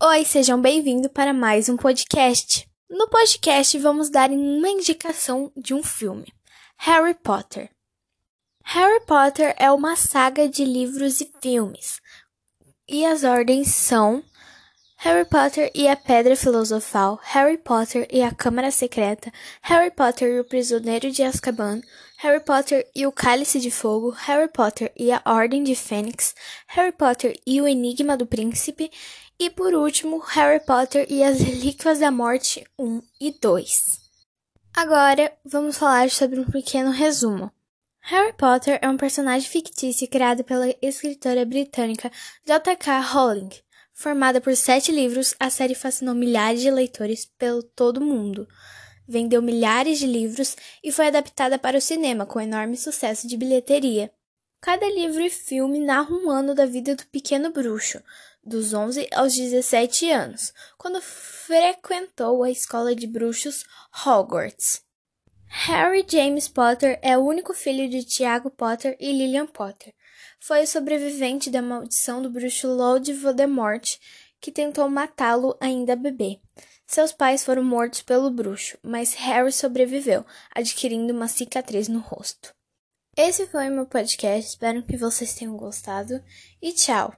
Oi, sejam bem-vindos para mais um podcast. No podcast vamos dar uma indicação de um filme, Harry Potter. Harry Potter é uma saga de livros e filmes, e as ordens são Harry Potter e a Pedra Filosofal, Harry Potter e a Câmara Secreta, Harry Potter e o Prisioneiro de Azkaban, Harry Potter e o Cálice de Fogo, Harry Potter e a Ordem de Fênix, Harry Potter e o Enigma do Príncipe e por último, Harry Potter e as Relíquias da Morte 1 e 2. Agora, vamos falar sobre um pequeno resumo. Harry Potter é um personagem fictício criado pela escritora britânica J.K. Rowling. Formada por sete livros, a série fascinou milhares de leitores pelo todo mundo. Vendeu milhares de livros e foi adaptada para o cinema com enorme sucesso de bilheteria. Cada livro e filme narra um ano da vida do pequeno bruxo, dos 11 aos 17 anos, quando frequentou a escola de bruxos Hogwarts. Harry James Potter é o único filho de Tiago Potter e Lillian Potter. Foi o sobrevivente da maldição do bruxo Lord Voldemort, que tentou matá-lo ainda bebê. Seus pais foram mortos pelo bruxo, mas Harry sobreviveu, adquirindo uma cicatriz no rosto. Esse foi o meu podcast, espero que vocês tenham gostado e tchau!